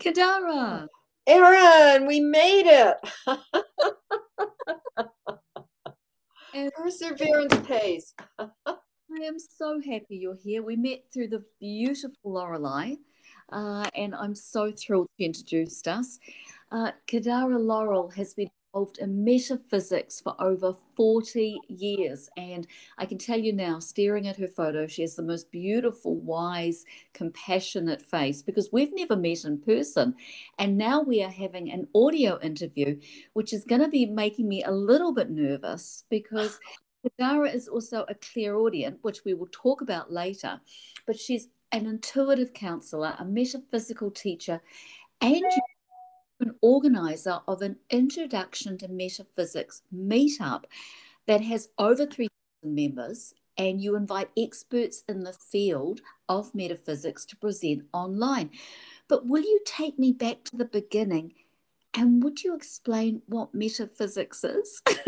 Kendara. Erin, we made it. and Perseverance pays. I am so happy you're here. We met through the beautiful Lorelei, uh, and I'm so thrilled you introduced us. Uh, Kendara Laurel has been involved in metaphysics for over 40 years. And I can tell you now, staring at her photo, she has the most beautiful, wise, compassionate face because we've never met in person. And now we are having an audio interview, which is going to be making me a little bit nervous because. Kendara is also a clairaudient, which we will talk about later, but she's an intuitive counselor, a metaphysical teacher, and an organizer of an introduction to metaphysics meetup that has over 3,000 members, and you invite experts in the field of metaphysics to present online. But will you take me back to the beginning and would you explain what metaphysics is?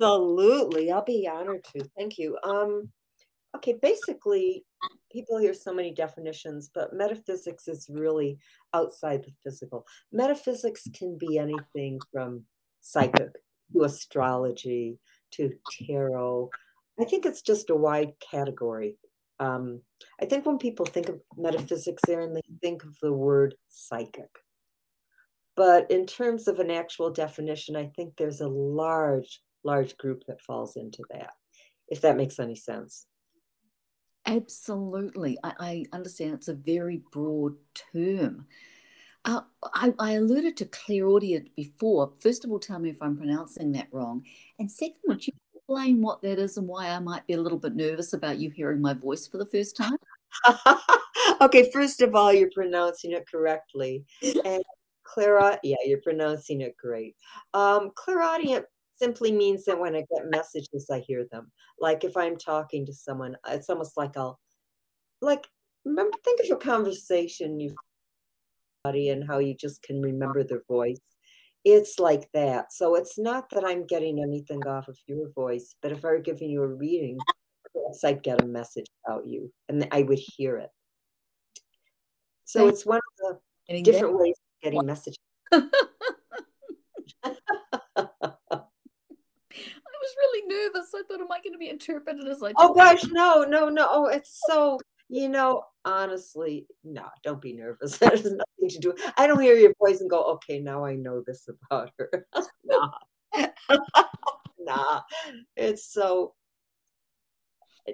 Absolutely. I'll be honored to. Thank you. Um, okay, basically, people hear so many definitions, but metaphysics is really outside the physical. Metaphysics can be anything from psychic to astrology to tarot. I think it's just a wide category. Um, I think when people think of metaphysics, and they think of the word psychic. But in terms of an actual definition, I think there's a large, large group that falls into that, if that makes any sense. Absolutely. I, I understand it's a very broad term. Uh, I, I, alluded to clairaudient before. First of all, tell me if I'm pronouncing that wrong. And second, would you explain what that is and why I might be a little bit nervous about you hearing my voice for the first time? okay, first of all, you're pronouncing it correctly. And Clara, yeah, you're pronouncing it great. Um, clairaudient simply means that when I get messages, I hear them. Like if I'm talking to someone, uh, it's almost like I'll, like, remember, think of a conversation you've and how you just can remember their voice. It's like that. So it's not that I'm getting anything off of your voice, but if I were giving you a reading, yes, I'd get a message about you and I would hear it. So it's one of the different ways of getting messages. was really nervous. I thought, am I going to be interpreted as like? Oh gosh, no, no, no. Oh, it's so. You know, honestly, no, don't be nervous. That has nothing to do. I don't hear your voice and go, okay, now I know this about her. nah, nah. It's so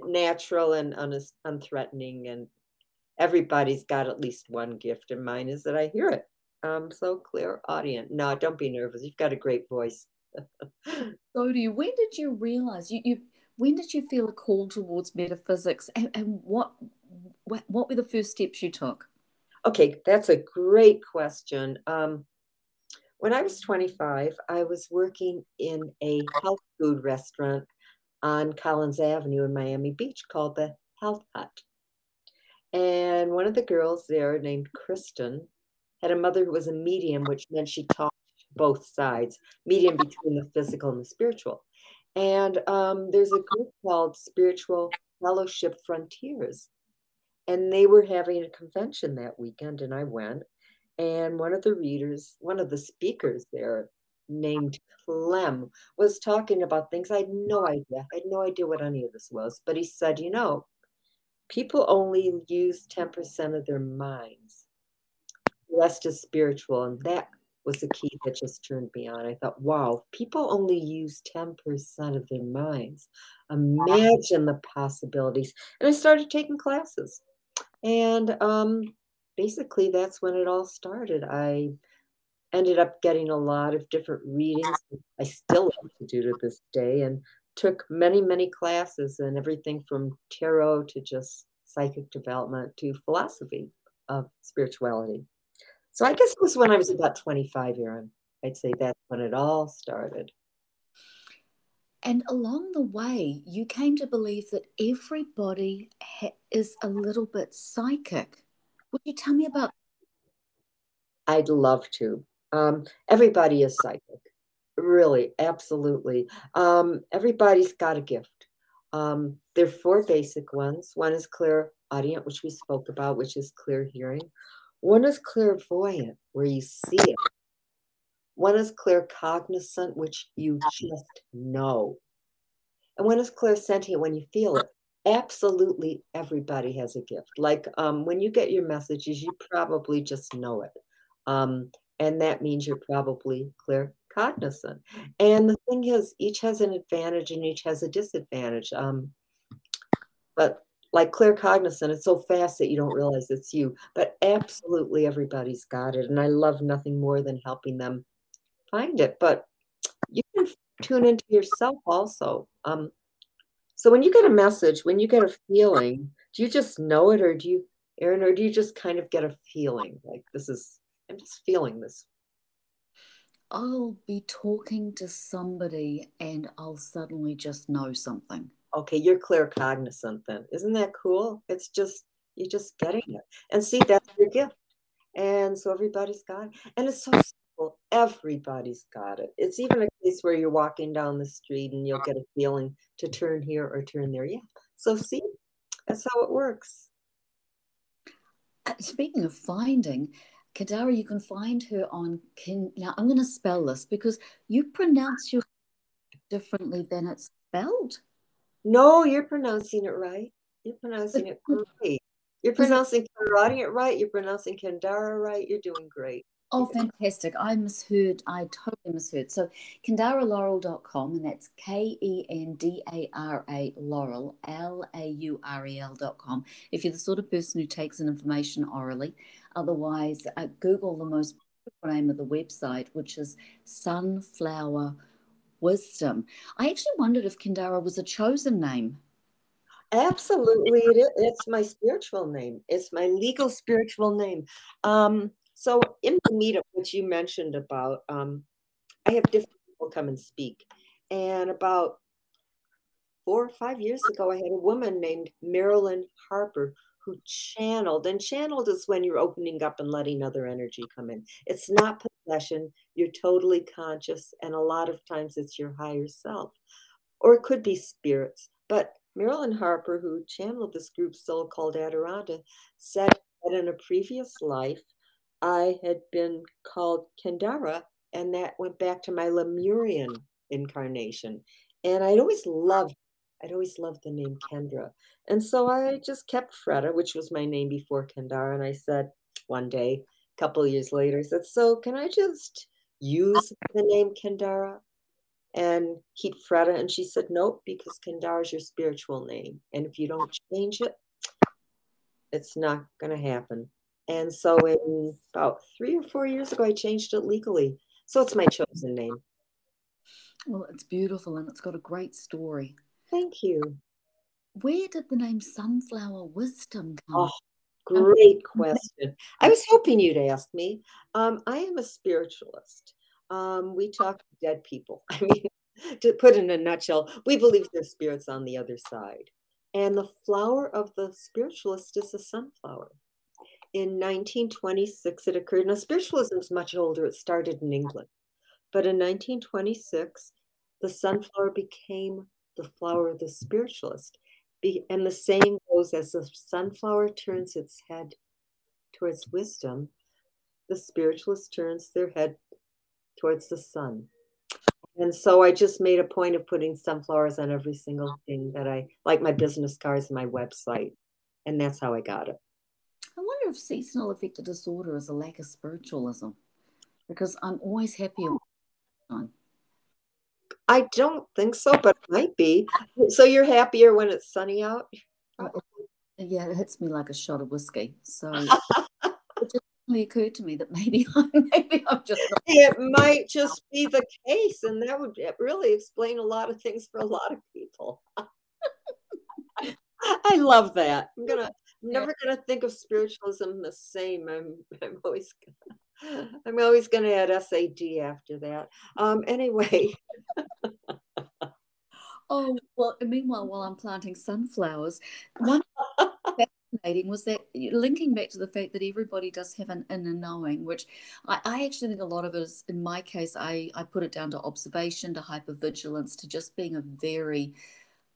natural and un- unthreatening, and everybody's got at least one gift, and mine is that I hear it. Um, so clairaudience. No, don't be nervous. You've got a great voice so do you. When did you realize you, you when did you feel a call towards metaphysics and, and what, what what were the first steps you took? Okay, that's a great question. Um, when I was 25, I was working in a health food restaurant on Collins Avenue in Miami Beach called the Health Hut. And one of the girls there, named Kristen, had a mother who was a medium, which meant she talked both sides, medium between the physical and the spiritual. And um, there's a group called Spiritual Fellowship Frontiers. And they were having a convention that weekend, and I went. And one of the readers, one of the speakers there, named Clem, was talking about things I had no idea. I had no idea what any of this was. But he said, you know, people only use 10% of their minds. The rest is spiritual. And that was the key that just turned me on. I thought, wow, people only use 10% of their minds. Imagine the possibilities. And I started taking classes. And um, basically, that's when it all started. I ended up getting a lot of different readings. I still to do to this day and took many, many classes and everything from tarot to just psychic development to philosophy of spirituality. So I guess it was when I was about 25, Erin. I'd say that's when it all started. And along the way, you came to believe that everybody ha- is a little bit psychic. Would you tell me about? I'd love to. Um, everybody is psychic, really, absolutely. Um, everybody's got a gift. Um, there are four basic ones. One is clear audience, which we spoke about, which is clear hearing. One is clairvoyant, where you see it. One is claircognizant, which you just know. And one is clairsentient, when you feel it. Absolutely everybody has a gift. Like um, when you get your messages, you probably just know it. Um, and that means you're probably claircognizant. And the thing is, each has an advantage and each has a disadvantage. Um, but like claircognizant, it's so fast that you don't realize it's you. But absolutely everybody's got it. And I love nothing more than helping them find it. But you can tune into yourself also. Um, so when you get a message, when you get a feeling, do you just know it or do you, Erin, or do you just kind of get a feeling like this is, I'm just feeling this? I'll be talking to somebody and I'll suddenly just know something okay, you're claircognizant then. Isn't that cool? It's just, you're just getting it. And see, that's your gift. And so everybody's got it. And it's so simple. Everybody's got it. It's even a case where you're walking down the street and you'll get a feeling to turn here or turn there. Yeah. So see, that's how it works. Uh, speaking of finding, Kendara, you can find her on Kin. Now I'm going to spell this because you pronounce your differently than it's spelled. No, you're pronouncing it right. You're pronouncing it great. You're pronouncing Karate it right. You're pronouncing Kendara right. You're doing great. Oh, fantastic. I misheard. I totally misheard. So, kendaralaurel.com, and that's K E N D A R A Laurel, L A U R E L.com. If you're the sort of person who takes in information orally, otherwise, uh, Google the most name of the website, which is Sunflower wisdom. I actually wondered if Kendara was a chosen name. Absolutely, it is. It's my spiritual name. It's my legal spiritual name. Um, so in the meetup, which you mentioned about, um, I have different people come and speak. And about four or five years ago, I had a woman named Marilyn Harper who channeled. And channeled is when you're opening up and letting other energy come in. It's not possession. You're totally conscious. And a lot of times it's your higher self. Or it could be spirits. But Marilyn Harper, who channeled this group Soul called Adirondda, said that in a previous life, I had been called Kendara, and that went back to my Lemurian incarnation. And I'd always loved I'd always loved the name Kendra. And so I just kept Freda, which was my name before Kendara. And I said one day, a couple of years later, I said, So can I just uh, use the name Kendara and keep Freda? And she said, Nope, because Kendara is your spiritual name. And if you don't change it, it's not going to happen. And so in about three or four years ago, I changed it legally. So it's my chosen name. Well, it's beautiful and it's got a great story. Thank you. Where did the name Sunflower Wisdom come? Oh, great question. I was hoping you'd ask me. Um, I am a spiritualist. Um, we talk to dead people. I mean, to put in a nutshell, we believe there's spirits on the other side. And the flower of the spiritualist is a sunflower. In 1926, it occurred. Now, spiritualism is much older. It started in England. But in 1926, the sunflower became the flower of the spiritualist. And the saying goes as the sunflower turns its head towards wisdom, the spiritualist turns their head towards the sun. And so I just made a point of putting sunflowers on every single thing that I like my business cards and my website. And that's how I got it. I wonder if seasonal affective disorder is a lack of spiritualism because I'm always happy. I don't think so, but it might be. So you're happier when it's sunny out? Uh, yeah, it hits me like a shot of whiskey. So it just really occurred to me that maybe I'm, maybe I'm just. Not- it might just be the case, and that would really explain a lot of things for a lot of people. I love that. I'm gonna. I'm never gonna think of spiritualism the same. I'm. I'm always. I'm always going to add SAD after that. Um, anyway. oh, well, meanwhile, while I'm planting sunflowers, one fascinating was that linking back to the fact that everybody does have an inner knowing, which I, I actually think a lot of it is, in my case, I, I put it down to observation, to hypervigilance, to just being a very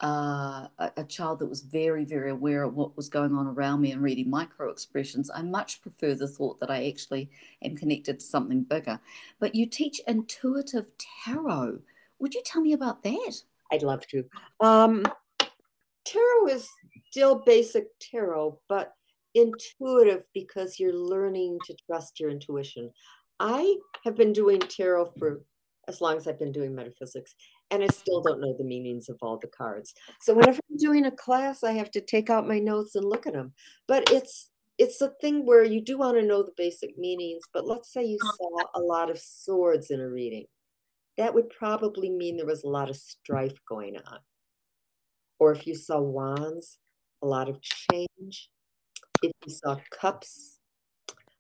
uh, a, a, child that was very, very aware of what was going on around me and reading micro expressions. I much prefer the thought that I actually am connected to something bigger. But you teach intuitive tarot. Would you tell me about that? I'd love to. Um, tarot is still basic tarot, but intuitive because you're learning to trust your intuition. I have been doing tarot for as long as I've been doing metaphysics, and I still don't know the meanings of all the cards. So whenever I'm doing a class, I have to take out my notes and look at them. But it's it's a thing where you do want to know the basic meanings. But let's say you uh-huh. saw a lot of swords in a reading, that would probably mean there was a lot of strife going on. Or if you saw wands, a lot of change. If you saw cups,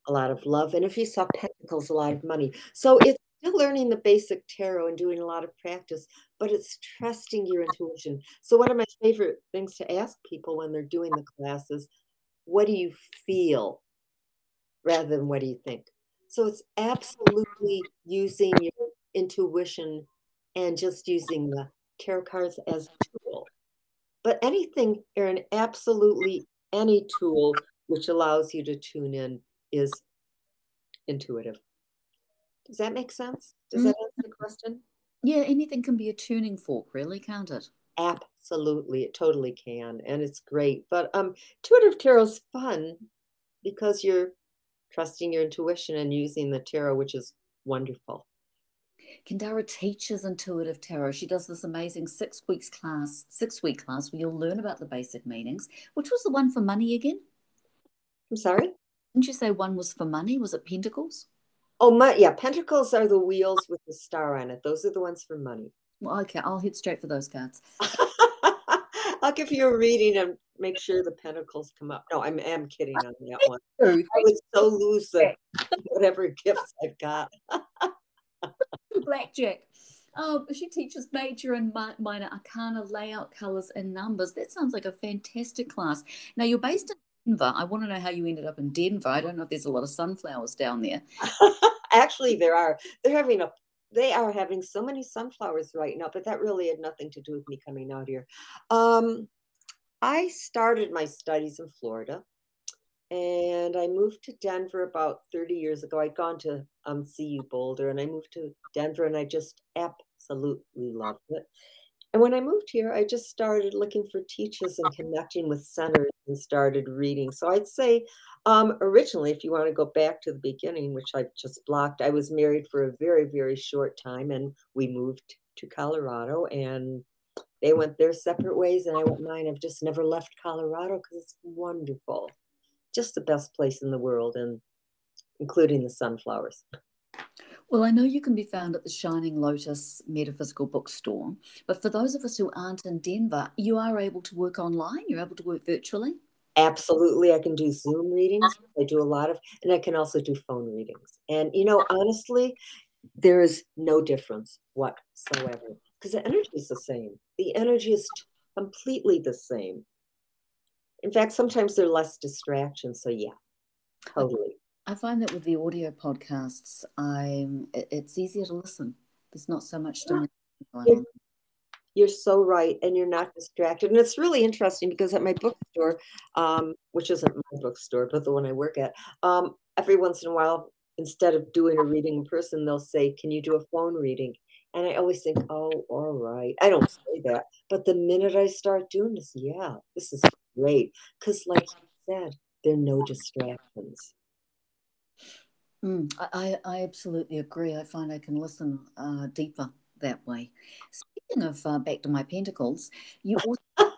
a lot of love. And if you saw pentacles, a lot of money. So it's still learning the basic tarot and doing a lot of practice, but it's trusting your intuition. So, one of my favorite things to ask people when they're doing the classes, what do you feel rather than what do you think? So, it's absolutely using your intuition and just using the tarot cards as a tool. But anything, Erin, absolutely any tool which allows you to tune in is intuitive. Does that make sense? Does mm-hmm. that answer the question? Yeah, anything can be a tuning fork, really, can't it? Absolutely, it totally can, and it's great. But um, intuitive tarot is fun because you're trusting your intuition and using the tarot, which is wonderful. Kendara teaches intuitive tarot. She does this amazing six weeks class, six week class where you'll learn about the basic meanings. Which was the one for money again? I'm sorry. Didn't you say one was for money? Was it Pentacles? Oh my, yeah. Pentacles are the wheels with the star on it. Those are the ones for money. Well, okay, I'll hit straight for those cards. I'll give you a reading and make sure the pentacles come up. No, I'm am kidding on that one. I would so lose the, whatever gifts I've got. Blackjack. Oh, she teaches major and minor arcana, layout, colors, and numbers. That sounds like a fantastic class. Now, you're based in Denver. I want to know how you ended up in Denver. I don't know if there's a lot of sunflowers down there. Actually, there are. They're having a they are having so many sunflowers right now, but that really had nothing to do with me coming out here. Um, I started my studies in Florida and I moved to Denver about 30 years ago. I'd gone to um, CU Boulder and I moved to Denver and I just absolutely loved it. And when I moved here, I just started looking for teachers and connecting with centers and started reading. So I'd say, um, originally, if you want to go back to the beginning, which I've just blocked, I was married for a very, very short time and we moved to Colorado and they went their separate ways and I went mine. I've just never left Colorado because it's wonderful. Just the best place in the world and including the sunflowers. Well, I know you can be found at the Shining Lotus Metaphysical Bookstore, but for those of us who aren't in Denver, you are able to work online, you're able to work virtually. Absolutely. I can do Zoom readings. I do a lot of, and I can also do phone readings. And, you know, honestly, there is no difference whatsoever because the energy is the same. The energy is completely the same. In fact, sometimes there are less distractions. So, yeah, totally. I find that with the audio podcasts, I'm it's easier to listen. There's not so much to you're, you're so right, and you're not distracted. And it's really interesting because at my bookstore, um, which isn't my bookstore, but the one I work at, um, every once in a while, instead of doing a reading in person, they'll say, "Can you do a phone reading?" And I always think, "Oh, all right." I don't say that, but the minute I start doing this, yeah, this is great because, like you said, there are no distractions. Mm, I, I absolutely agree. I find I can listen uh, deeper that way. Speaking of uh, back to my pentacles, you also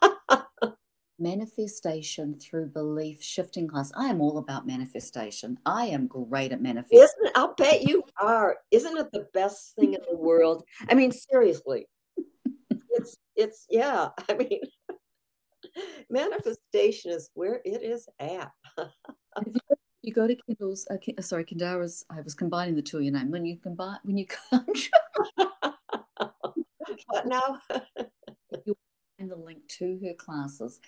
manifestation through belief shifting class. I am all about manifestation. I am great at manifesting. Isn't, I'll bet you are. Isn't it the best thing in the world? I mean, seriously. it's it's yeah. I mean, manifestation is where it is at you go to Kindle's, uh, uh, sorry, Kendara's. I was combining the two of your name. When you combine, when you come, what now? you find the link to her classes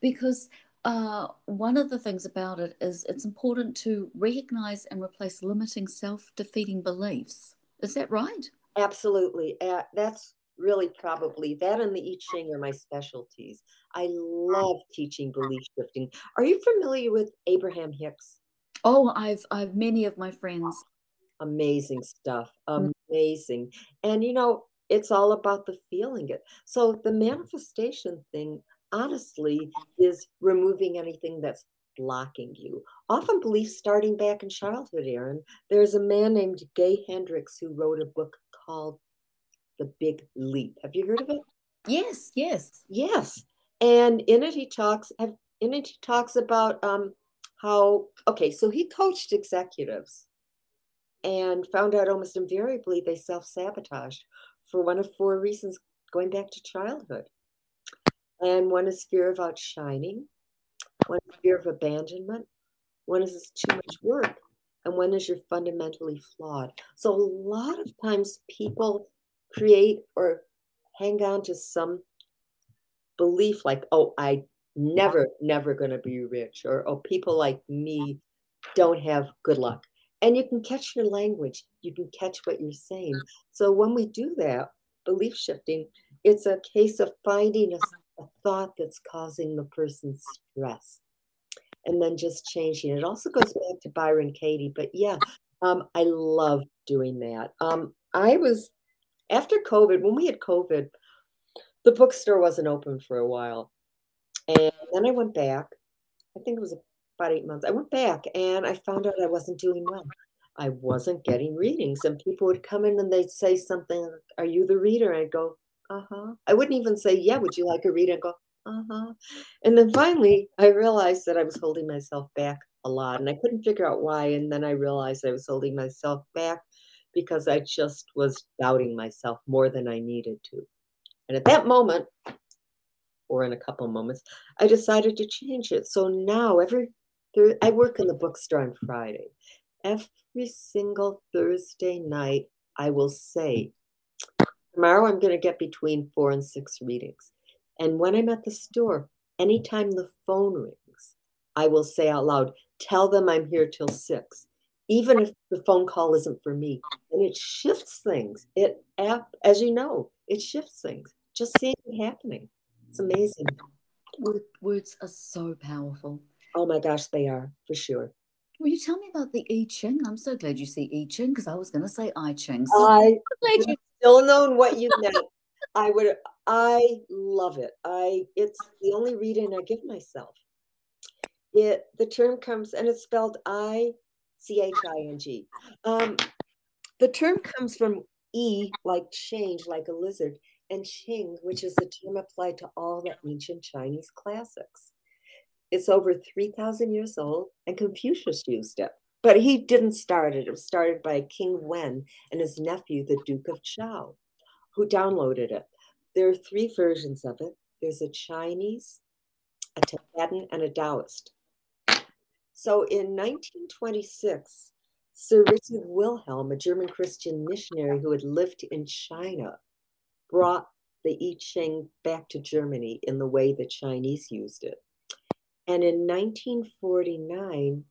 because uh, one of the things about it is it's important to recognize and replace limiting self defeating beliefs. Is that right? Absolutely. Uh, that's really probably that and the I Ching are my specialties. I love teaching belief shifting. Are you familiar with Abraham Hicks? Oh, I've I've many of my friends. Amazing stuff. Mm. Amazing. And you know, it's all about the feeling it. So the manifestation thing honestly is removing anything that's blocking you. Often beliefs starting back in childhood, Erin. There's a man named Gay Hendricks who wrote a book called The Big Leap. Have you heard of it? Yes, yes. Yes. And in it he talks in it he talks about um how okay, so he coached executives and found out almost invariably they self-sabotaged for one of four reasons going back to childhood. And one is fear of outshining, one is fear of abandonment, one is too much work, and one is you're fundamentally flawed. So a lot of times people create or hang on to some belief like, oh, I never, never gonna be rich, or oh, people like me don't have good luck. And you can catch your language, you can catch what you're saying. So when we do that, belief shifting, it's a case of finding a a thought that's causing the person stress and then just changing it. also goes back to Byron Katie, but yeah, um, I love doing that. Um, I was after COVID, when we had COVID, the bookstore wasn't open for a while. And then I went back. I think it was about eight months. I went back and I found out I wasn't doing well. I wasn't getting readings. And people would come in and they'd say something, Are you the reader? I'd go, uh-huh. I wouldn't even say, yeah, would you like a read? And go, uh-huh. And then finally I realized that I was holding myself back a lot and I couldn't figure out why. And then I realized I was holding myself back because I just was doubting myself more than I needed to. And at that moment, or in a couple moments, I decided to change it. So now every I work in the bookstore on Friday. Every single Thursday night, I will say, Tomorrow I'm going to get between four and six readings. And when I'm at the store, anytime the phone rings, I will say out loud, tell them I'm here till six, even if the phone call isn't for me. And it shifts things. It, as you know, it shifts things. Just seeing it happening. It's amazing. Words are so powerful. Oh my gosh, they are for sure. Will you tell me about the I Ching? I'm so glad you see I Ching because I was going to say I Ching. So I glad you still known what you meant. I would. I love it. I. It's the only reading I give myself. It. The term comes and it's spelled I C H I N G. Um, the term comes from E, like change, like a lizard, and Qing, which is a term applied to all the ancient Chinese classics. It's over 3,000 years old, and Confucius used it. But he didn't start it. It was started by King Wen and his nephew, the Duke of Zhou, who downloaded it. There are three versions of it there's a Chinese, a Tibetan, and a Taoist. So in 1926, Sir Richard Wilhelm, a German Christian missionary who had lived in China, brought the I Ching back to Germany in the way the Chinese used it. And in 1949,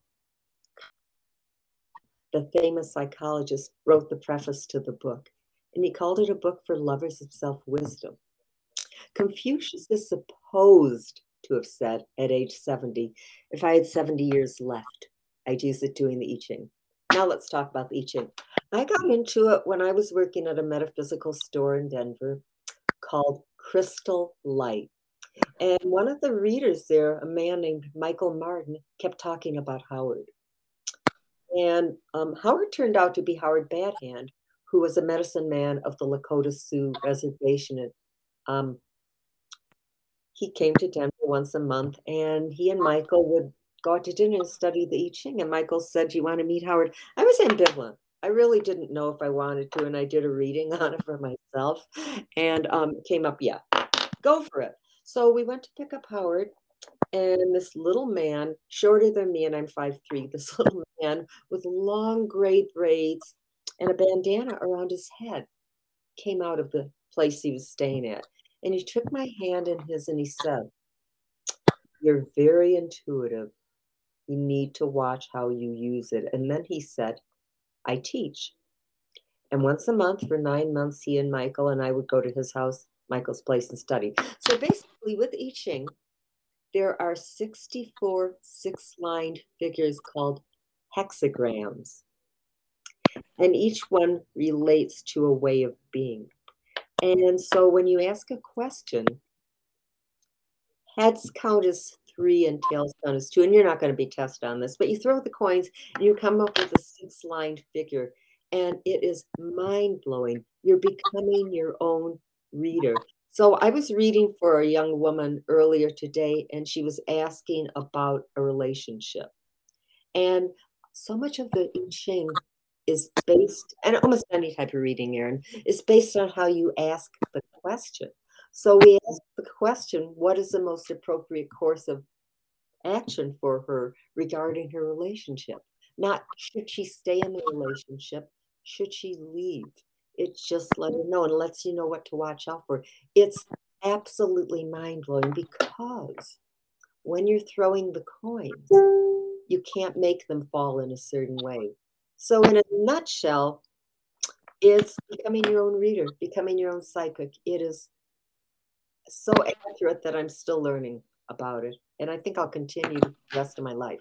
the famous psychologist wrote the preface to the book, and he called it a book for lovers of self wisdom. Confucius is supposed to have said at age 70, if I had 70 years left, I'd use it doing the I Ching. Now let's talk about the I Ching. I got into it when I was working at a metaphysical store in Denver called Crystal Light. And one of the readers there, a man named Michael Martin, kept talking about Howard. And um, Howard turned out to be Howard Badhand, who was a medicine man of the Lakota Sioux Reservation. And, um, he came to Denver once a month, and he and Michael would go out to dinner and study the I Ching. And Michael said, Do you want to meet Howard? I was ambivalent. I really didn't know if I wanted to, and I did a reading on it for myself and um, came up, yeah, go for it. So we went to pick up Howard, and this little man, shorter than me, and I'm five three. this little man with long gray braids and a bandana around his head came out of the place he was staying at. And he took my hand in his and he said, You're very intuitive. You need to watch how you use it. And then he said, I teach. And once a month for nine months, he and Michael and I would go to his house, Michael's place, and study. So basically, with I Ching, there are 64 six lined figures called hexagrams. And each one relates to a way of being. And so when you ask a question, heads count as three and tails count as two. And you're not going to be tested on this, but you throw the coins and you come up with a six lined figure. And it is mind blowing. You're becoming your own reader. So I was reading for a young woman earlier today, and she was asking about a relationship. And so much of the I Ching is based, and almost any type of reading, Erin, is based on how you ask the question. So we ask the question, what is the most appropriate course of action for her regarding her relationship? Not should she stay in the relationship, should she leave? It's just let her know and lets you know what to watch out for. It's absolutely mind blowing because when you're throwing the coins, you can't make them fall in a certain way. So, in a nutshell, it's becoming your own reader, becoming your own psychic. It is so accurate that I'm still learning about it. And I think I'll continue the rest of my life.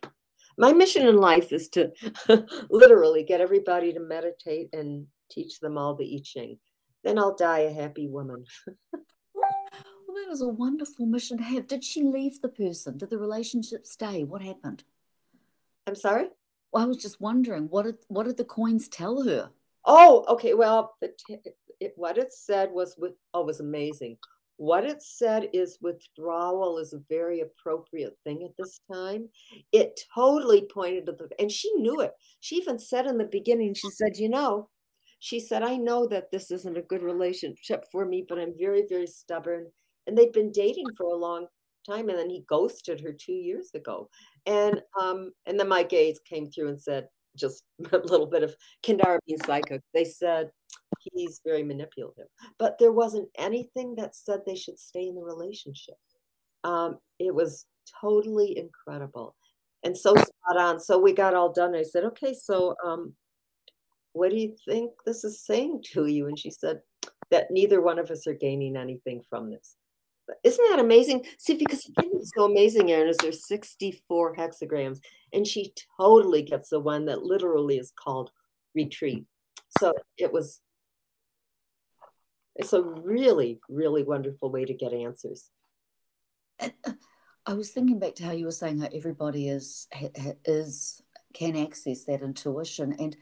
My mission in life is to literally get everybody to meditate and teach them all the I Ching. Then I'll die a happy woman. well, that is a wonderful mission to have. Did she leave the person? Did the relationship stay? What happened? I'm sorry? Well, I was just wondering, what did what did the coins tell her? Oh, okay. Well, it, what it said was with oh, was amazing. What it said is withdrawal is a very appropriate thing at this time. It totally pointed to the, and she knew it. She even said in the beginning, she said, you know, she said, I know that this isn't a good relationship for me, but I'm very, very stubborn. And they've been dating for a long time. And then he ghosted her two years ago. And um, and then my gays came through and said, just a little bit of Kendara being psychic. They said he's very manipulative. But there wasn't anything that said they should stay in the relationship. Um, it was totally incredible and so spot on. So we got all done. I said, okay, so um, what do you think this is saying to you? And she said that neither one of us are gaining anything from this. But isn't that amazing? See, because so amazing, Erin, is there's 64 hexagrams, and she totally gets the one that literally is called retreat. So it was it's a really, really wonderful way to get answers. I was thinking back to how you were saying how everybody is is can access that intuition, and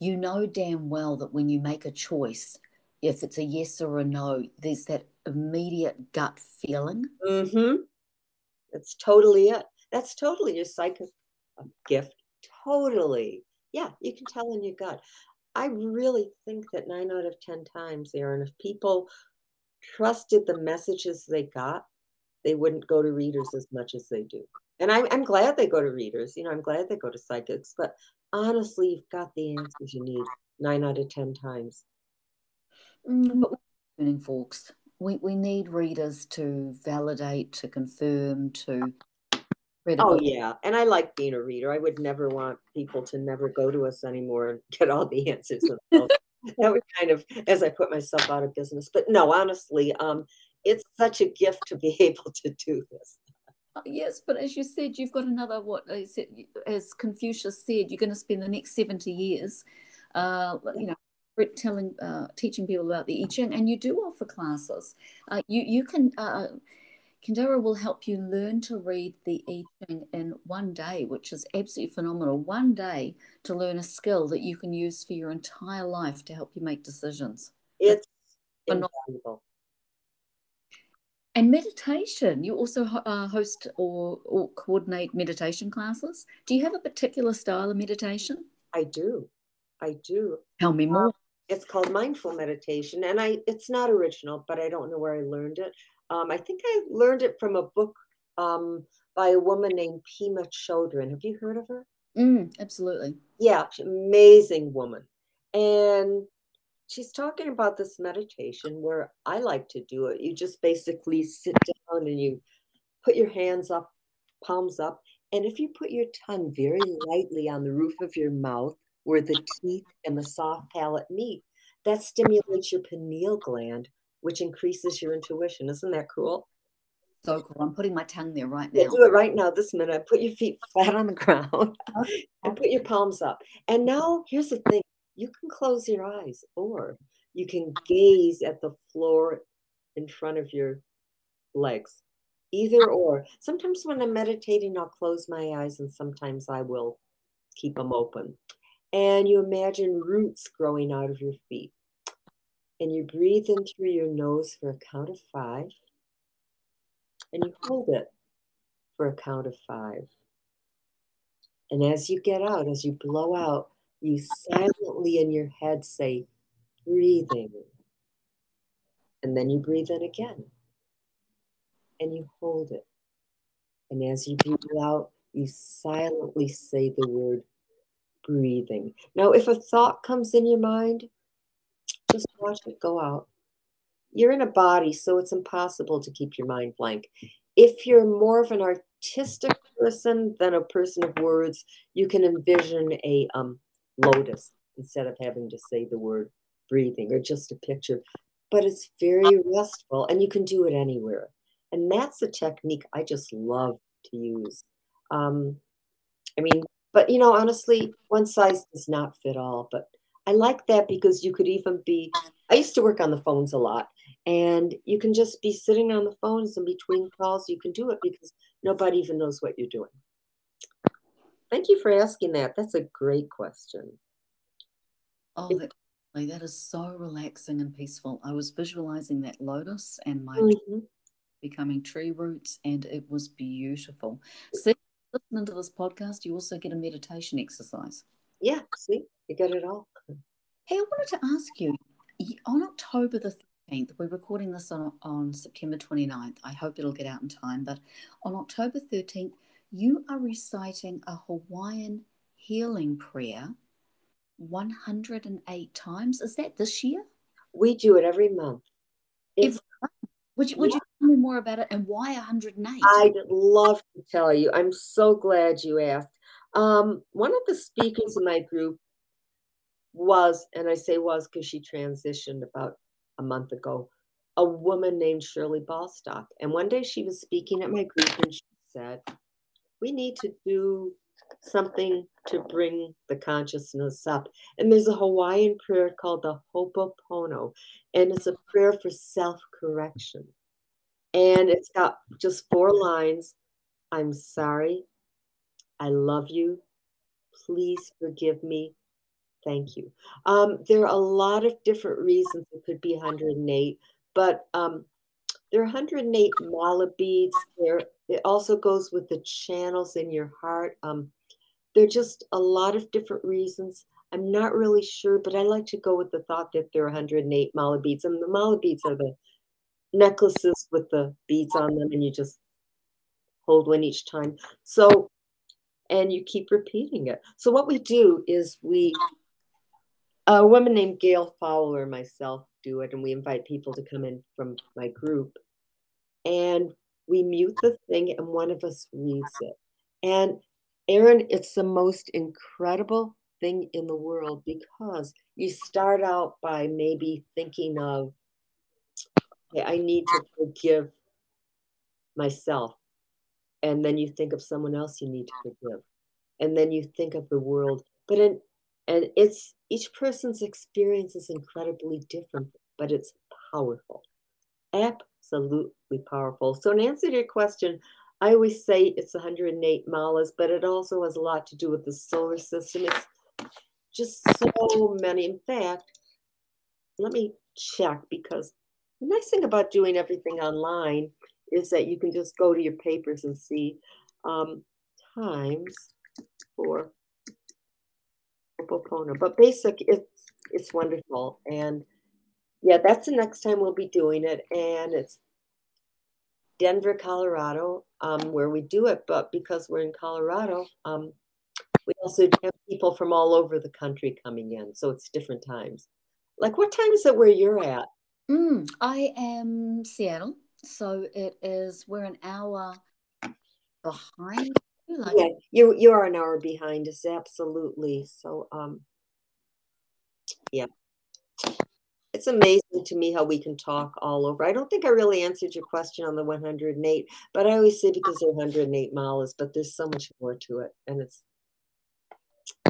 you know damn well that when you make a choice, if it's a yes or a no, there's that immediate gut feeling. Mm-hmm. That's totally it. That's totally your psychic gift. Totally. Yeah, you can tell in your gut. I really think that nine out of 10 times, Erin, if people trusted the messages they got, they wouldn't go to readers as much as they do. And I'm, I'm glad they go to readers. You know, I'm glad they go to psychics. But honestly, you've got the answers you need nine out of 10 times. Mm, but we're folks. We, we need readers to validate, to confirm, to Oh yeah, and I like being a reader. I would never want people to never go to us anymore and get all the answers. that would kind of, as I put myself out of business. But no, honestly, um, it's such a gift to be able to do this. Uh, yes, but as you said, you've got another what as Confucius said, you're going to spend the next seventy years, uh, you know, telling, uh, teaching people about the I Ching, and you do offer classes. Uh, you you can uh, will help you learn to read the I Ching in one day, which is absolutely phenomenal. One day to learn a skill that you can use for your entire life to help you make decisions. It's invaluable. And meditation, you also uh, host or, or coordinate meditation classes. Do you have a particular style of meditation? I do. I do. Tell me more. it's called mindful meditation, and I it's not original, but I don't know where I learned it. Um, I think I learned it from a book um, by a woman named Pema Chodron. Have you heard of her? Mm, absolutely. Yeah, amazing woman. And she's talking about this meditation where I like to do it. You just basically sit down and you put your hands up, palms up. And if you put your tongue very lightly on the roof of your mouth, where the teeth and the soft palate meet. That stimulates your pineal gland, which increases your intuition. Isn't that cool? So cool. I'm putting my tongue there right now. Yeah, do it right now, this minute. Put your feet flat on the ground and put your palms up. And now here's the thing you can close your eyes or you can gaze at the floor in front of your legs. Either or. Sometimes when I'm meditating, I'll close my eyes and sometimes I will keep them open. And you imagine roots growing out of your feet. And you breathe in through your nose for a count of five. And you hold it for a count of five. And as you get out, as you blow out, you silently in your head say, breathing. And then you breathe in again. And you hold it. And as you breathe out, you silently say the word breathing. Now, if a thought comes in your mind, just watch it go out. You're in a body, so it's impossible to keep your mind blank. If you're more of an artistic person than a person of words, you can envision a um, lotus instead of having to say the word breathing or just a picture. But it's very restful and you can do it anywhere. And that's a technique I just love to use. Um, I mean, but you know, honestly, one size does not fit all. But I like that because you could even be, I used to work on the phones a lot. And you can just be sitting on the phones in between calls. You can do it because nobody even knows what you're doing. Thank you for asking that. That's a great question. Oh, that, that is so relaxing and peaceful. I was visualizing that lotus and my mm-hmm. becoming tree roots, and it was beautiful. See, listening to this podcast, you also get a meditation exercise. Yeah, see, you get it all. Hey, I wanted to ask you on October the 13th, we're recording this on, on September 29th. I hope it'll get out in time, but on October 13th, you are reciting a Hawaiian healing prayer 108 times. Is that this year? We do it every month. If, would you, would yeah. you tell me more about it and why 108? I'd love to tell you. I'm so glad you asked. Um, one of the speakers in my group was, and I say was because she transitioned about a month ago, a woman named Shirley Balstock. And one day she was speaking at my group and she said, we need to do something to bring the consciousness up. And there's a Hawaiian prayer called the Ho'oponopono, and it's a prayer for self correction. And it's got just four lines I'm sorry. I love you. Please forgive me. Thank you. Um, there are a lot of different reasons it could be 108, but um, there are 108 mala beads. There, it also goes with the channels in your heart. Um, there are just a lot of different reasons. I'm not really sure, but I like to go with the thought that there are 108 mala beads, and the mala beads are the necklaces with the beads on them, and you just hold one each time. So, and you keep repeating it. So what we do is we, a woman named Gail Fowler and myself do it, and we invite people to come in from my group and we mute the thing and one of us reads it. And Aaron, it's the most incredible thing in the world because you start out by maybe thinking of, okay, I need to forgive myself. And then you think of someone else you need to forgive. And then you think of the world. But in and it's each person's experience is incredibly different, but it's powerful. Absolutely powerful. So, in answer to your question, I always say it's 108 malas, but it also has a lot to do with the solar system. It's just so many. In fact, let me check because the nice thing about doing everything online is that you can just go to your papers and see um, times for But basic, it's it's wonderful and yeah, that's the next time we'll be doing it. And it's Denver, Colorado, um, where we do it. But because we're in Colorado, um, we also have people from all over the country coming in. So it's different times. Like, what time is it where you're at? Mm, I am Seattle. So it is, we're an hour behind. Like, yeah, you you are an hour behind us, absolutely. So um, Yeah. It's amazing to me how we can talk all over. I don't think I really answered your question on the 108, but I always say because they're 108 malas, but there's so much more to it. And it's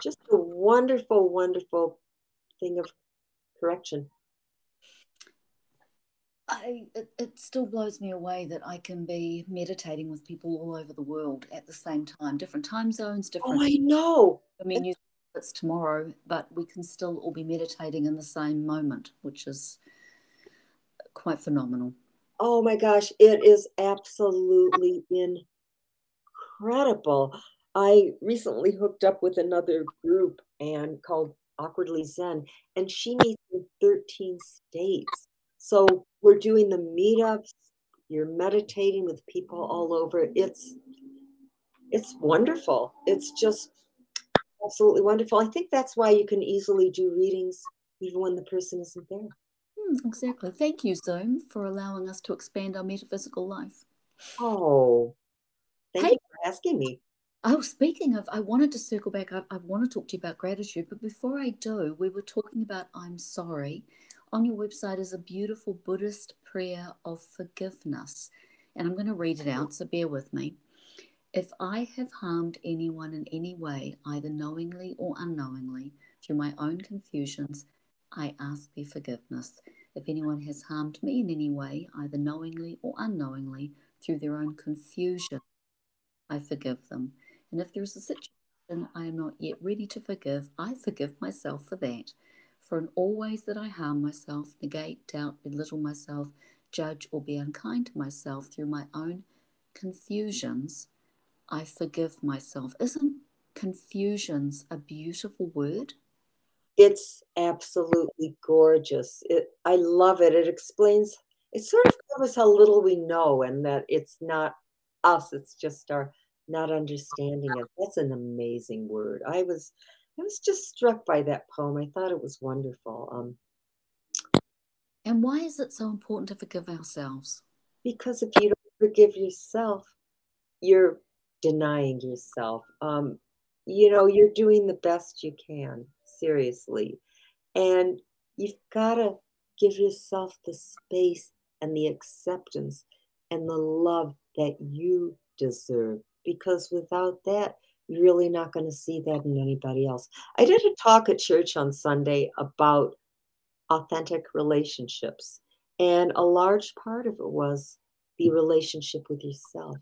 just a wonderful, wonderful thing of correction. I, it, it still blows me away that I can be meditating with people all over the world at the same time, different time zones, oh, different. Oh, I know. I mean, you, it's tomorrow, but we can still all be meditating in the same moment, which is quite phenomenal. Oh my gosh, it is absolutely incredible. I recently hooked up with another group and called Awkwardly Zen, and she meets in 13 states. So we're doing the meetups, you're meditating with people all over. It's it's wonderful. It's just absolutely wonderful. I think that's why you can easily do readings even when the person isn't there. Hmm, exactly. Thank you, Zoom, for allowing us to expand our metaphysical life. Oh, thank hey. you for asking me. Oh, speaking of, I wanted to circle back. I, I want to talk to you about gratitude, but before I do, we were talking about I'm sorry on your website is a beautiful Buddhist prayer of forgiveness. And I'm going to read it out, mm-hmm. so bear with me. If I have harmed anyone in any way, either knowingly or unknowingly, through my own confusions, I ask their forgiveness. If anyone has harmed me in any way, either knowingly or unknowingly, through their own confusion, I forgive them. And if there is a situation I am not yet ready to forgive, I forgive myself for that. For in all ways that I harm myself, negate, doubt, belittle myself, judge, or be unkind to myself through my own confusions, I forgive myself. Isn't confusions a beautiful word? It's absolutely gorgeous. It, I love it. It explains, it sort of covers how little we know and that it's not us, it's just our not understanding it. That's an amazing word. I was I was just struck by that poem. I thought it was wonderful. Um, and why is it so important to forgive ourselves? Because if you don't forgive yourself, you're denying yourself. Um, you know, you're doing the best you can, seriously. And you've got to give yourself the space and the acceptance and the love that you deserve. Because without that, you're really not going to see that in anybody else. I did a mm. talk at church on Sunday about authentic relationships, and a large part of it was the mm. relationship with yourself.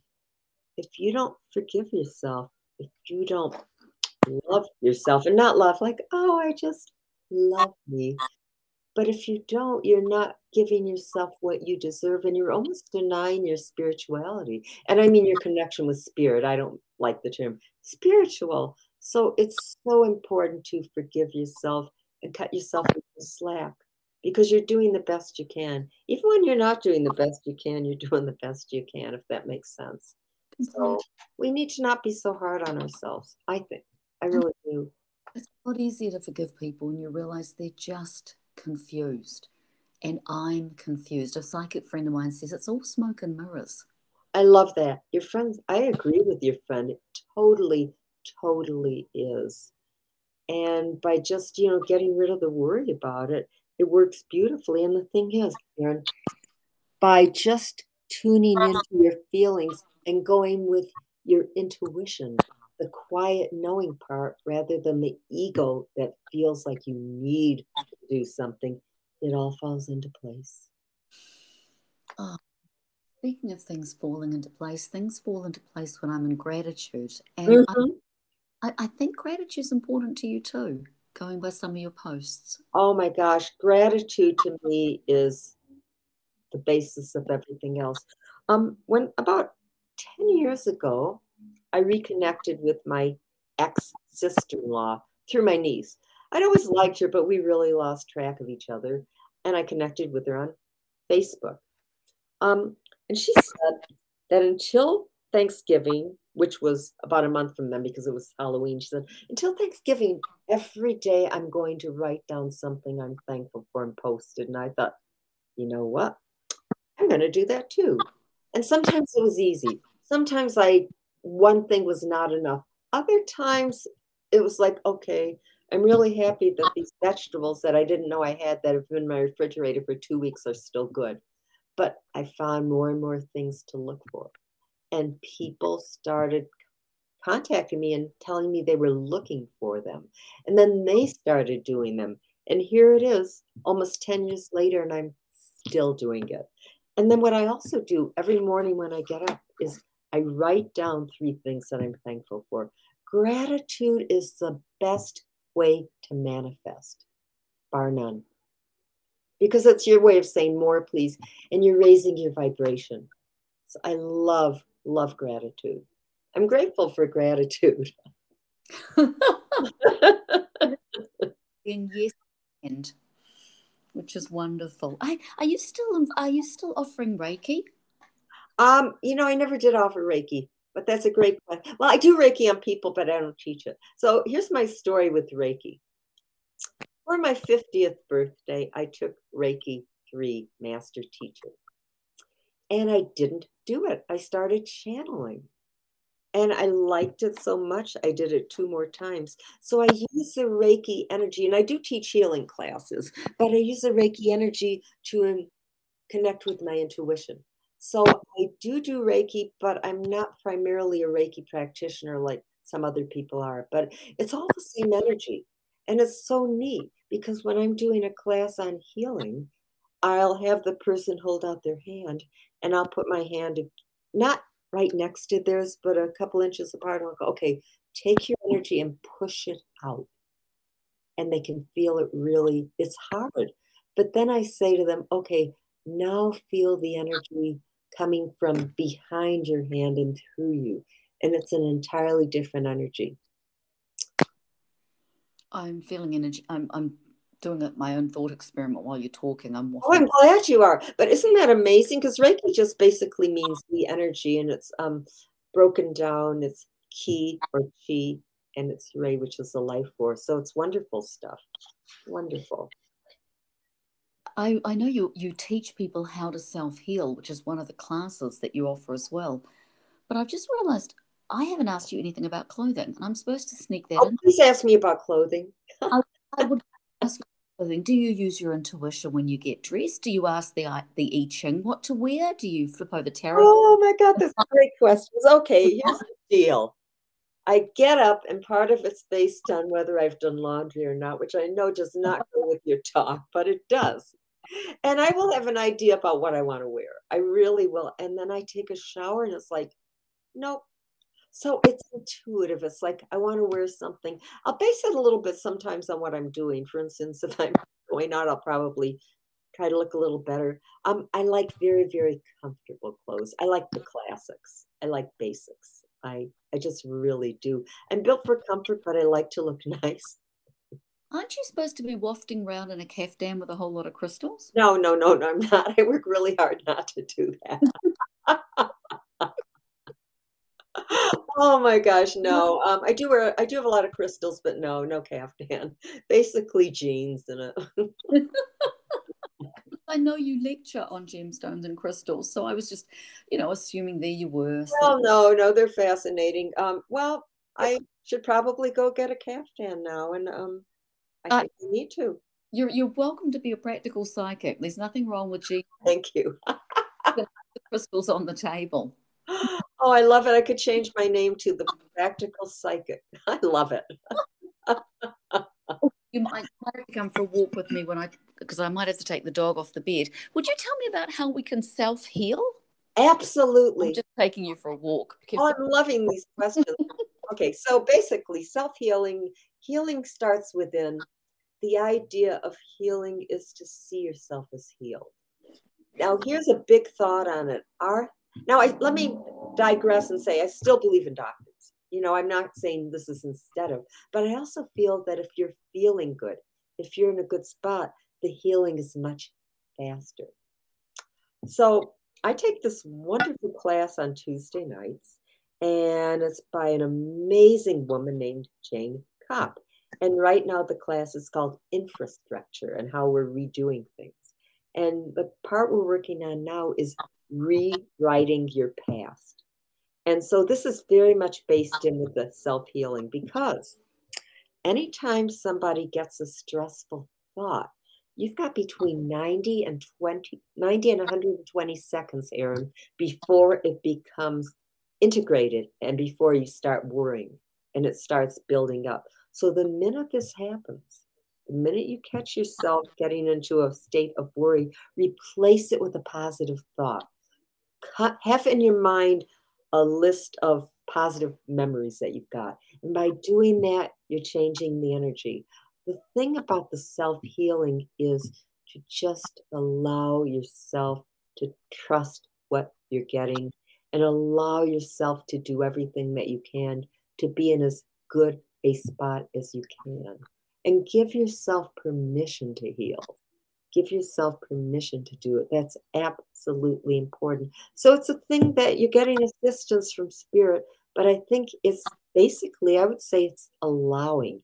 If you don't forgive yourself, if you don't love yourself, and not love like, oh, I just love me, but if you don't, you're not giving yourself what you deserve and you're almost denying your spirituality. And I mean your connection with spirit. I don't like the term spiritual. So it's so important to forgive yourself and cut yourself into slack because you're doing the best you can. Even when you're not doing the best you can, you're doing the best you can, if that makes sense. So mm-hmm. we need to not be so hard on ourselves, I think. I really do. It's a lot easier to forgive people when you realize they're just confused. And I'm confused. A psychic friend of mine says it's all smoke and mirrors. I love that. Your friends, I agree with your friend. It totally, totally is. And by just, you know, getting rid of the worry about it, it works beautifully. And the thing is, Aaron, by just tuning into your feelings and going with your intuition, the quiet knowing part rather than the ego that feels like you need to do something, it all falls into place. Oh, speaking of things falling into place, things fall into place when I'm in gratitude. And mm-hmm. I, I think gratitude is important to you too, going by some of your posts. Oh my gosh, gratitude to me is the basis of everything else. Um, when about 10 years ago, I reconnected with my ex sister in law through my niece. I'd always liked her, but we really lost track of each other. And I connected with her on Facebook. Um, and she said that until Thanksgiving, which was about a month from then because it was Halloween, she said, until Thanksgiving, every day I'm going to write down something I'm thankful for and post it. And I thought, you know what? I'm going to do that too. And sometimes it was easy. Sometimes I one thing was not enough. Other times it was like, okay, I'm really happy that these vegetables that I didn't know I had that have been in my refrigerator for two weeks are still good. But I found more and more things to look for. And people started contacting me and telling me they were looking for them. And then they started doing them. And here it is, almost 10 years later, and I'm still doing it. And then what I also do every morning when I get up is I write down three things that I'm thankful for. Gratitude is the best way to manifest, bar none. Because it's your way of saying more, please, and you're raising your vibration. So I love, love gratitude. I'm grateful for gratitude. in yes and which is wonderful. I, are you still are you still offering Reiki? Um, you know, I never did offer Reiki, but that's a great question. Well, I do Reiki on people, but I don't teach it. So here's my story with Reiki. For my 50th birthday, I took Reiki 3 master teachers. And I didn't do it. I started channeling. And I liked it so much, I did it two more times. So I use the Reiki energy, and I do teach healing classes, but I use the Reiki energy to um, connect with my intuition. So I do do Reiki, but I'm not primarily a Reiki practitioner like some other people are, but it's all the same energy. And it's so neat because when I'm doing a class on healing, I'll have the person hold out their hand and I'll put my hand not right next to theirs, but a couple inches apart. And I'll go, okay, take your energy and push it out. And they can feel it really, it's hard. But then I say to them, okay, now feel the energy coming from behind your hand and through you. And it's an entirely different energy. I'm feeling energy. I'm, I'm doing my own thought experiment while you're talking. I'm oh, I'm glad you are. But isn't that amazing? Because Reiki just basically means the energy, and it's um broken down. It's ki or chi, and it's Rei, which is the life force. So it's wonderful stuff. Wonderful. I, I know you you teach people how to self heal, which is one of the classes that you offer as well. But I've just realized I haven't asked you anything about clothing, and I'm supposed to sneak that oh, in. Please ask me about clothing. I, I would ask clothing. Do you use your intuition when you get dressed? Do you ask the the I Ching what to wear? Do you flip over tarot? Oh my God, that's great questions. Okay, here's the deal. I get up, and part of it's based on whether I've done laundry or not, which I know does not go with your talk, but it does. And I will have an idea about what I want to wear. I really will. And then I take a shower, and it's like, nope, so it's intuitive. It's like I want to wear something. I'll base it a little bit sometimes on what I'm doing. For instance, if I'm going out, I'll probably try to look a little better. Um, I like very, very comfortable clothes. I like the classics. I like basics. I I just really do. I'm built for comfort, but I like to look nice. Aren't you supposed to be wafting around in a caftan with a whole lot of crystals? No, no, no, no, I'm not. I work really hard not to do that. oh my gosh, no. Um, I do wear I do have a lot of crystals, but no, no caftan. Basically jeans and a I know you lecture on gemstones and crystals, so I was just, you know, assuming there you were. So. Well, no, no, they're fascinating. Um, well, I should probably go get a caftan now, and um, I uh, think uh, need to. You're you're welcome to be a practical psychic. There's nothing wrong with you. Thank you. the crystals on the table. Oh, I love it. I could change my name to the practical psychic. I love it. you might, might come for a walk with me when I because I might have to take the dog off the bed. Would you tell me about how we can self heal? Absolutely. I'm just taking you for a walk. Oh, I'm loving these questions. okay, so basically, self healing healing starts within. The idea of healing is to see yourself as healed. Now, here's a big thought on it. Our now, I, let me digress and say I still believe in doctors. You know, I'm not saying this is instead of, but I also feel that if you're feeling good, if you're in a good spot, the healing is much faster. So I take this wonderful class on Tuesday nights, and it's by an amazing woman named Jane Kopp. And right now, the class is called Infrastructure and how we're redoing things. And the part we're working on now is rewriting your past. And so this is very much based in with the self healing because anytime somebody gets a stressful thought, you've got between 90 and 20, 90 and 120 seconds, Erin, before it becomes integrated and before you start worrying and it starts building up. So the minute this happens, the minute you catch yourself getting into a state of worry, replace it with a positive thought. Have in your mind a list of positive memories that you've got. And by doing that, you're changing the energy. The thing about the self healing is to just allow yourself to trust what you're getting and allow yourself to do everything that you can to be in as good a spot as you can. And give yourself permission to heal. Give yourself permission to do it. That's absolutely important. So it's a thing that you're getting assistance from spirit, but I think it's basically, I would say it's allowing,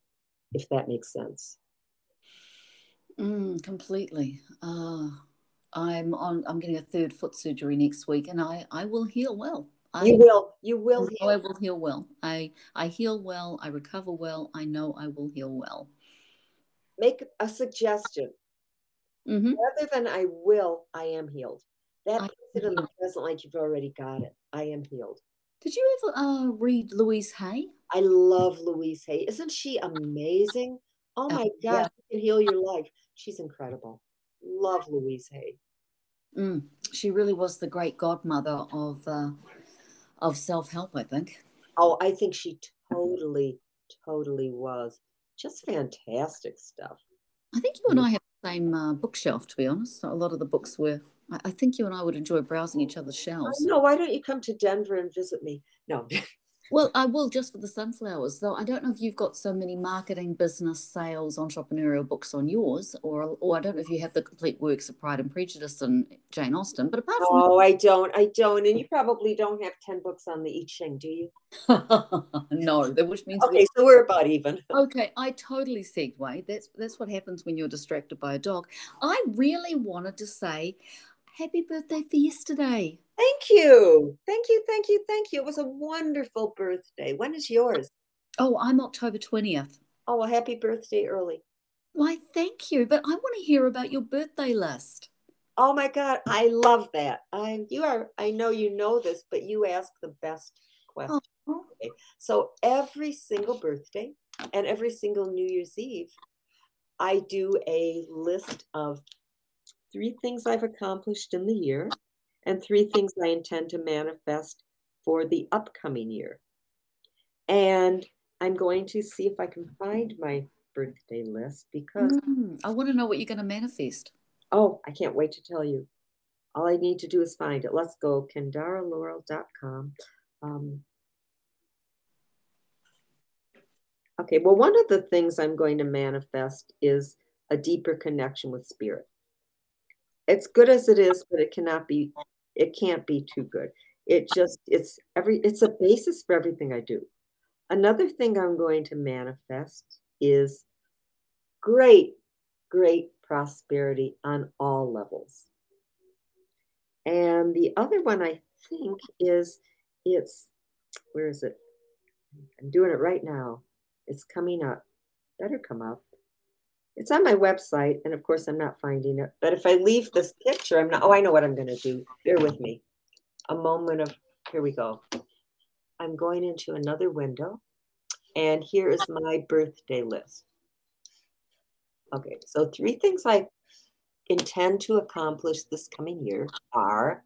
if that makes sense. Mm, completely. Uh, I'm on. I'm getting a third foot surgery next week, and I I will heal well. I, you will. You will. Heal. I will heal well. I I heal well. I recover well. I know I will heal well. Make a suggestion. Mm-hmm. Rather than I will, I am healed. That puts it in the present like you've already got it. I am healed. Did you ever uh, read Louise Hay? I love Louise Hay. Isn't she amazing? Oh, oh my God, yeah. can heal your life. She's incredible. Love Louise Hay. Mm, she really was the great godmother of uh, of self help. I think. Oh, I think she totally, totally was. Just fantastic stuff. I think you and I have same uh, bookshelf. To be honest, a lot of the books were I think you and I would enjoy browsing each other's shelves. No, why don't you come to Denver and visit me? No. well, I will just for the sunflowers, though. I don't know if you've got so many marketing, business, sales, entrepreneurial books on yours, or or I don't know if you have the complete works of Pride and Prejudice and Jane Austen. But apart from oh, I don't, I don't, and you probably don't have ten books on the I Ching, do you? no, which means okay, so we're about even. okay, I totally segue. That's that's what happens when you're distracted by a dog. I really wanted to say Happy birthday for yesterday. Thank you. Thank you. Thank you. Thank you. It was a wonderful birthday. When is yours? Oh, I'm October 20th. Oh, well, happy birthday early. Why, thank you. But I want to hear about your birthday list. Oh my God, I love that. I you are I know you know this, but you ask the best question. Oh. Okay. So every single birthday and every single New Year's Eve, I do a list of three things I've accomplished in the year and three things I intend to manifest for the upcoming year. And I'm going to see if I can find my birthday list because mm, I want to know what you're going to manifest. Oh, I can't wait to tell you. All I need to do is find it. Let's go, kendaralaurel.com. Um, okay, well, one of the things I'm going to manifest is a deeper connection with spirit it's good as it is, but it cannot be, it can't be too good. It just, it's every, it's a basis for everything I do. Another thing I'm going to manifest is great, great prosperity on all levels. And the other one I think is it's, where is it? I'm doing it right now. It's coming up. Better come up. It's on my website, and of course, I'm not finding it. But if I leave this picture, I'm not. Oh, I know what I'm going to do. Bear with me. A moment of. Here we go. I'm going into another window, and here is my birthday list. Okay, so three things I intend to accomplish this coming year are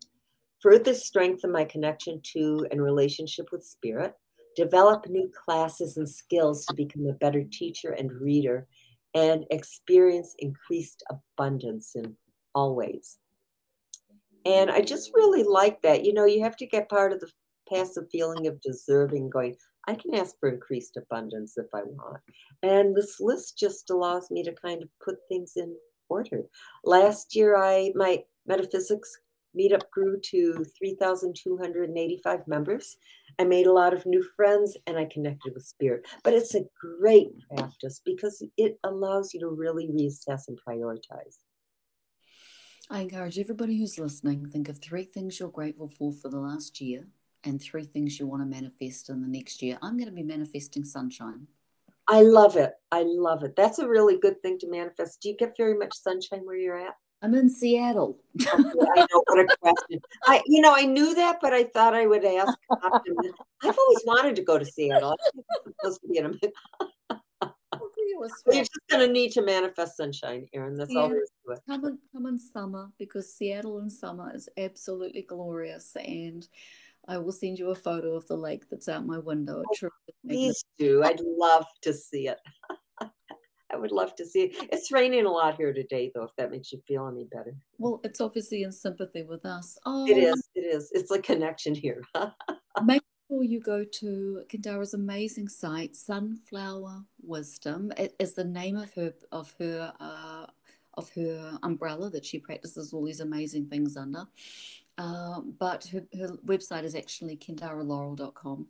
further strengthen my connection to and relationship with spirit, develop new classes and skills to become a better teacher and reader, and experience increased abundance in all ways. And I just really like that. You know, you have to get part of the passive feeling of deserving, going, I can ask for increased abundance if I want. And this list just allows me to kind of put things in order. Last year, I my metaphysics meetup grew to 3,285 members. I made a lot of new friends and I connected with spirit. But it's a great practice because it allows you to really reassess and prioritize. I encourage everybody who's listening think of three things you're grateful for for the last year and three things you want to manifest in the next year. I'm going to be manifesting sunshine. I love it. I love it. That's a really good thing to manifest. Do you get very much sunshine where you're at? I'm in Seattle. I know what a question. I, you know, I knew that, but I thought I would ask. I've always wanted to go to Seattle. I'm supposed to be in a. You're just going to need to manifest sunshine, Erin. That's yeah. all there is to it. Come in, come in summer because Seattle in summer is absolutely glorious. And I will send you a photo of the lake that's out my window. Oh, please do. I'd love to see it. I would love to see it. It's raining a lot here today, though, if that makes you feel any better. Well, it's obviously in sympathy with us. Oh, it is. It is. It's a connection here. make sure you go to Kendara's amazing site, Sunflower Wisdom. It is the name of her of her uh, of her umbrella that she practices all these amazing things under. Uh, but her, her website is actually kendaralaurel.com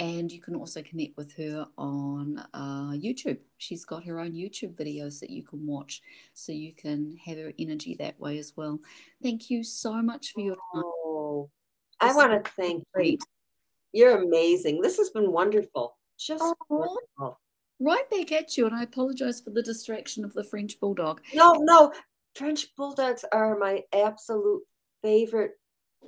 and you can also connect with her on uh, YouTube. She's got her own YouTube videos that you can watch, so you can have her energy that way as well. Thank you so much for your time. Oh, I want to thank you. You're amazing. This has been wonderful. Just oh, wonderful. Right back at you, and I apologize for the distraction of the French bulldog. No, no, French bulldogs are my absolute favorite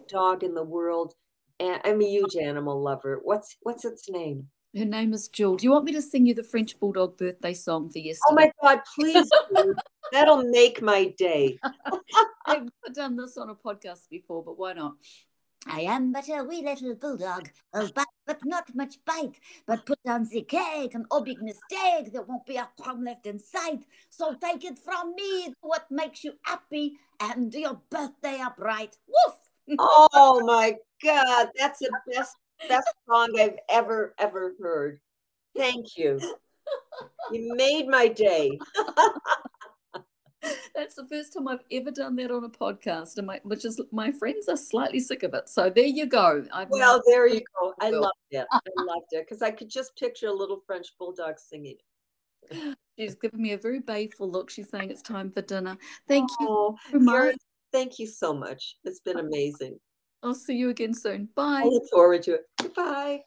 dog in the world I'm a huge animal lover. What's what's its name? Her name is Jewel. Do you want me to sing you the French Bulldog birthday song for yesterday? Oh my God, please That'll make my day. I've done this on a podcast before, but why not? I am but a wee little bulldog, of bite but not much bite. But put on the cake, an big mistake, there won't be a crumb left in sight. So take it from me, what makes you happy, and do your birthday upright. Woof! Oh my God, that's the best best song I've ever ever heard. Thank you. You made my day. That's the first time I've ever done that on a podcast, and my which is my friends are slightly sick of it. So there you go. I've well, there you go. I loved it. I loved it because I could just picture a little French bulldog singing. She's giving me a very baleful look. She's saying it's time for dinner. Thank oh, you Thank you so much. It's been amazing. I'll see you again soon. Bye. I look forward to it. Bye.